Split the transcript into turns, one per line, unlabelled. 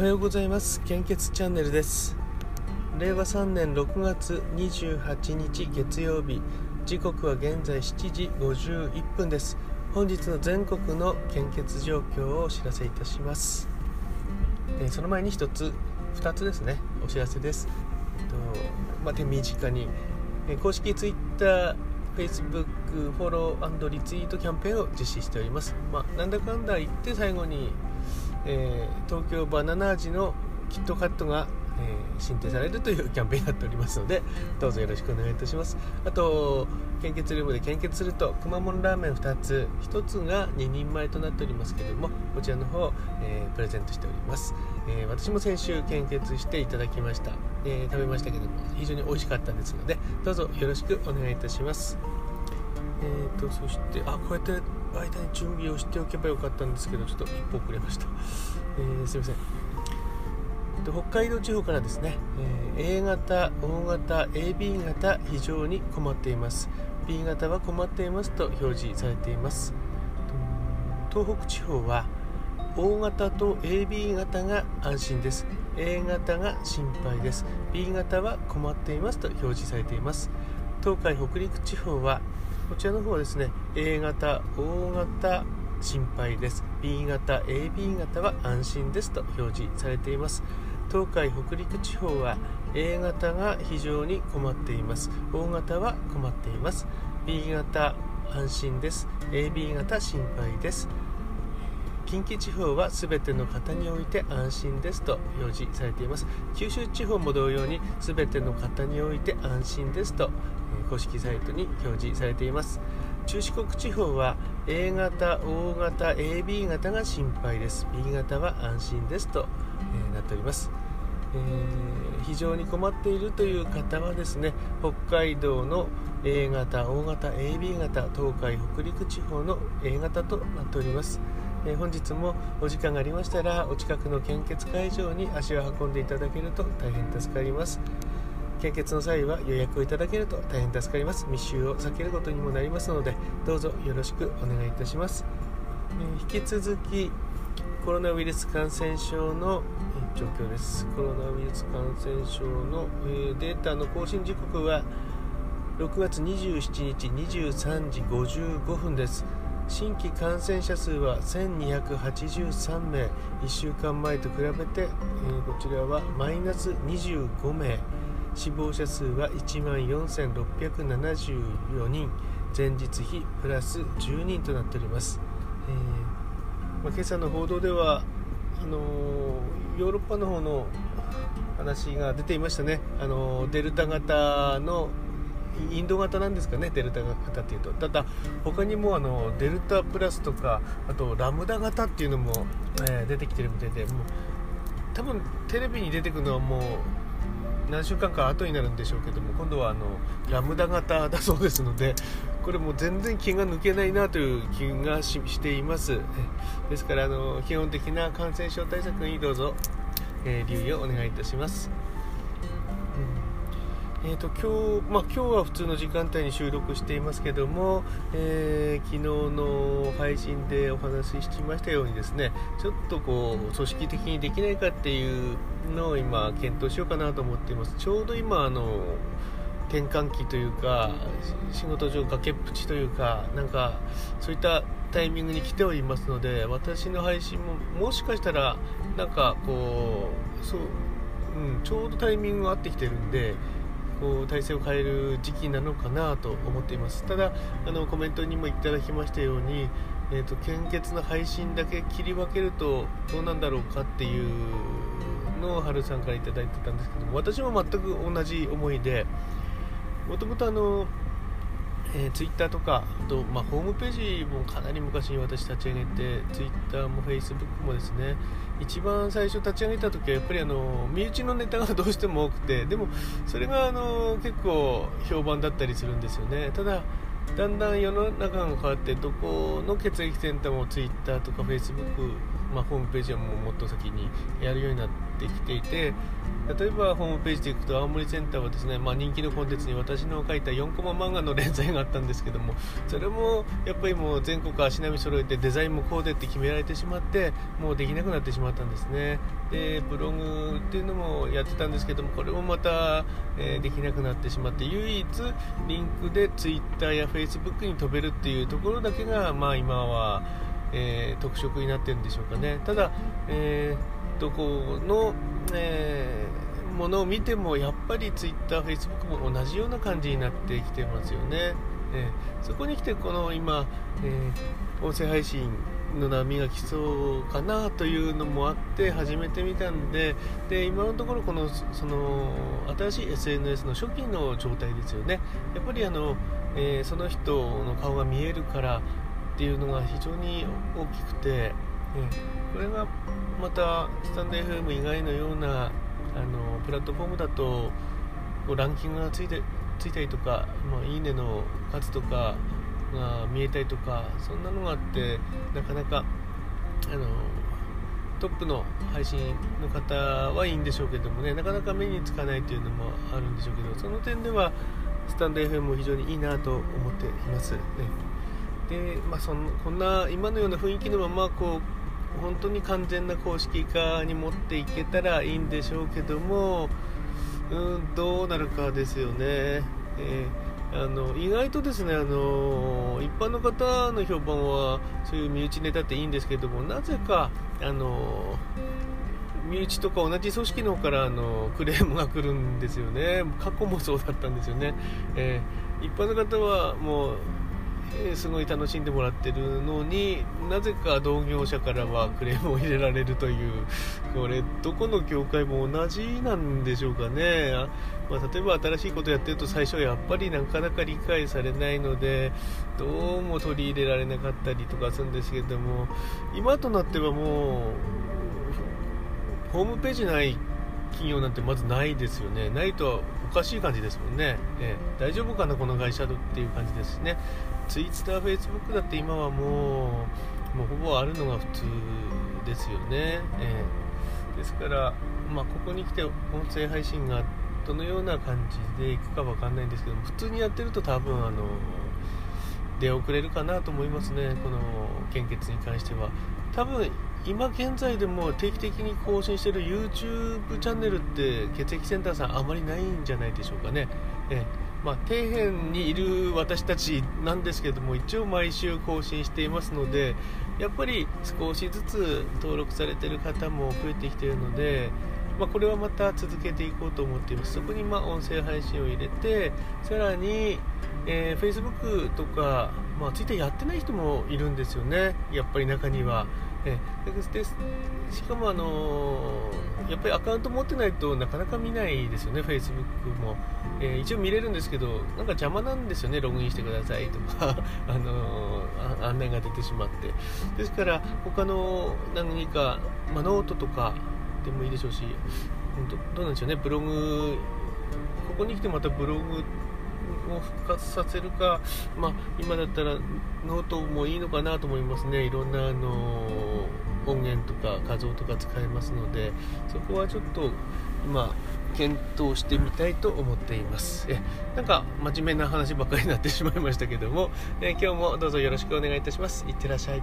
はようございます。献血チャンネルです。令和3年6月28日月曜日。時刻は現在7時51分です。本日の全国の献血状況をお知らせいたします、え、その前に1つ2つですね。お知らせです。とまあ、手短に、え、公式 Twitter Facebook フォローリツイートキャンペーンを実施しております。まあ、なんだかんだ言って最後に、えー、東京バナナ味のキットカットが、えー、申請されるというキャンペーンになっておりますのでどうぞよろしくお願いいたします。あと献血ルームで献血するとくまモンラーメン2つ1つが2人前となっておりますけれどもこちらの方、えー、プレゼントしております、えー、私も先週献血していただきました、え食べましたけども非常に美味しかったですのでどうぞよろしくお願いいたします。えーとそしてあこうやって間に準備をしておけばよかったんですけどちょっと一歩遅れました、えー、すいません。北海道地方からですね、えー、A 型、O 型、AB 型非常に困っています。B 型は困っていますと表示されています。東北地方は O 型と AB 型が安心です。A 型が心配です。B 型は困っていますと表示されています。東海北陸地方はこちらの方はですね A 型 O 型心配です。B 型 AB 型は安心ですと表示されています。東海北陸地方は A 型が非常に困っています。O 型は困っています。B 型安心です。AB 型心配です。近畿地方は全ての方において安心ですと表示されています。九州地方も同様に全ての方において安心ですと公式サイトに表示されています。中四国地方は A 型、O 型、AB 型が心配です。B 型は安心ですと、えー、なっております、えー、非常に困っているという方はですね北海道の A 型、O 型、AB 型東海北陸地方の A 型となっております。え本日もお時間がありましたらお近くの献血会場に足を運んでいただけると大変助かります。献血の際は予約をいただけると大変助かります。密集を避けることにもなりますのでどうぞよろしくお願いいたします、え引き続きコロナウイルス感染症の状況です。コロナウイルス感染症の、えデータの更新時刻は6月27日23時55分です。新規感染者数は1283名。1週間前と比べて、えこちらはマイナス25名。死亡者数は1万4674人。前日比プラス10人となっております、えー、まあ、今朝の報道ではあのー、ヨーロッパの方の話が出ていましたね、あのー、デルタ型のインド型なんですかね。デルタ型っていうと。ただ他にもあのデルタプラスとかあとラムダ型っていうのも、えー、出てきてるみたいでもう多分テレビに出てくるのはもう何週間か後になるんでしょうけども今度はあのラムダ型だそうですのでこれも全然気が抜けないなという気がしていますですからあの基本的な感染症対策にどうぞ、えー、留意をお願いいたします。えーと今日まあ、今日は普通の時間帯に収録していますけども、えー、昨日の配信でお話ししましたようにですねちょっとこう組織的にできないかっていうのを今検討しようかなと思っています。ちょうど今あの転換期というか仕事上崖っぷちというかなんかそういったタイミングに来ておりますので私の配信ももしかしたらなんかこうそう、うん、ちょうどタイミングが合ってきてるんでこう体制を変える時期なのかなと思っています。ただあのコメントにもいただきましたように、えーと、献血の配信だけ切り分けるとどうなんだろうかっていうのを春さんから頂いてたんですけども私も全く同じ思いでもともとあのえー、ツイッターとかあと、まあ、ホームページもかなり昔に私立ち上げてツイッターもフェイスブックもですね一番最初立ち上げた時はやっぱりあの身内のネタがどうしても多くてでもそれがあの結構評判だったりするんですよね。ただだんだん世の中が変わってどこの血液センターもツイッターとかフェイスブックまあ、ホームページはもうもっと先にやるようになってきていて例えばホームページでいくと青森センターはですね、まあ、人気のコンテンツに私の書いた4コマ漫画の連載があったんですけどもそれもやっぱりもう全国足並み揃えてデザインもこうでって決められてしまってもうできなくなってしまったんですね。でブログっていうのもやってたんですけどもこれもまた、えー、できなくなってしまって唯一リンクで Twitter や Facebook に飛べるっていうところだけがまあ今はえー、特色になってるんでしょうかね。ただ、えー、どこの、えー、ものを見てもやっぱり Twitter、Facebook も同じような感じになってきてますよね、えー、そこに来てこの今、え、音声配信の波が来そうかなというのもあって始めてみたんでで今のところこのその新しい SNS の初期の状態ですよね。やっぱりあの、えー、その人の顔が見えるからっていうのが非常に大きくて、ね、これがまたスタンド FM 以外のようなあのプラットフォームだとこうランキングがついてついたりとか、まあ、いいねの数とかが見えたりとかそんなのがあってなかなかあのトップの配信の方はいいんでしょうけどもねなかなか目につかないというのもあるんでしょうけどその点ではスタンド FM も非常にいいなと思っています。ねで、まあ、そのこんな今のような雰囲気のままこう本当に完全な公式化に持っていけたらいいんでしょうけども、うん、どうなるかですよね。えー、あの意外とですねあの一般の方の評判はそういう身内ネタっていいんですけどもなぜかあの身内とか同じ組織の方からあのクレームが来るんですよね過去もそうだったんですよね、えー、一般の方はもう、すごい楽しんでもらってるのになぜか同業者からはクレームを入れられるというこれどこの業界も同じなんでしょうかね、まあ、例えば新しいことやってると最初やっぱりなかなか理解されないのでどうも取り入れられなかったりとかするんですけども今となってはもうホームページない企業なんてまずないですよね。ないとおかしい感じですもんね、えー、大丈夫かなこの会社っていう感じですね。ツイッター、フェイスブックだって今はもうもうほぼあるのが普通ですよね、えー、ですから、まあ、ここに来て音声配信がどのような感じでいくか分かんないんですけど普通にやってると多分あの出遅れるかなと思いますね。この献血に関しては。多分今現在でも定期的に更新している YouTube チャンネルって血液センターさんあまりないんじゃないでしょうかね、えまあ、底辺にいる私たちなんですけども一応毎週更新していますのでやっぱり少しずつ登録されている方も増えてきているので、まあ、これはまた続けていこうと思っています。そこにま音声配信を入れてさらに、えー、Facebook とか、まあ、Twitter やってない人もいるんですよね。やっぱり中には。えでしかも、あの、やっぱりアカウント持ってないとなかなか見ないですよね、Facebook も、えー、一応見れるんですけど、なんか邪魔なんですよね、ログインしてくださいとか、あのー、案内が出てしまって、ですから他の何か、まあ、ノートとかでもいいでしょうし、どどうなんでしょうね、ブログ、ここに来てまたブログを復活させるか、まあ、今だったらノートもいいのかなと思いますね、いろんなあの音源とか画像とか使えますので、そこはちょっと今、検討してみたいと思っています。えなんか真面目な話ばっかりになってしまいましたけども、え今日もどうぞよろしくお願いいたします。いってらっしゃい。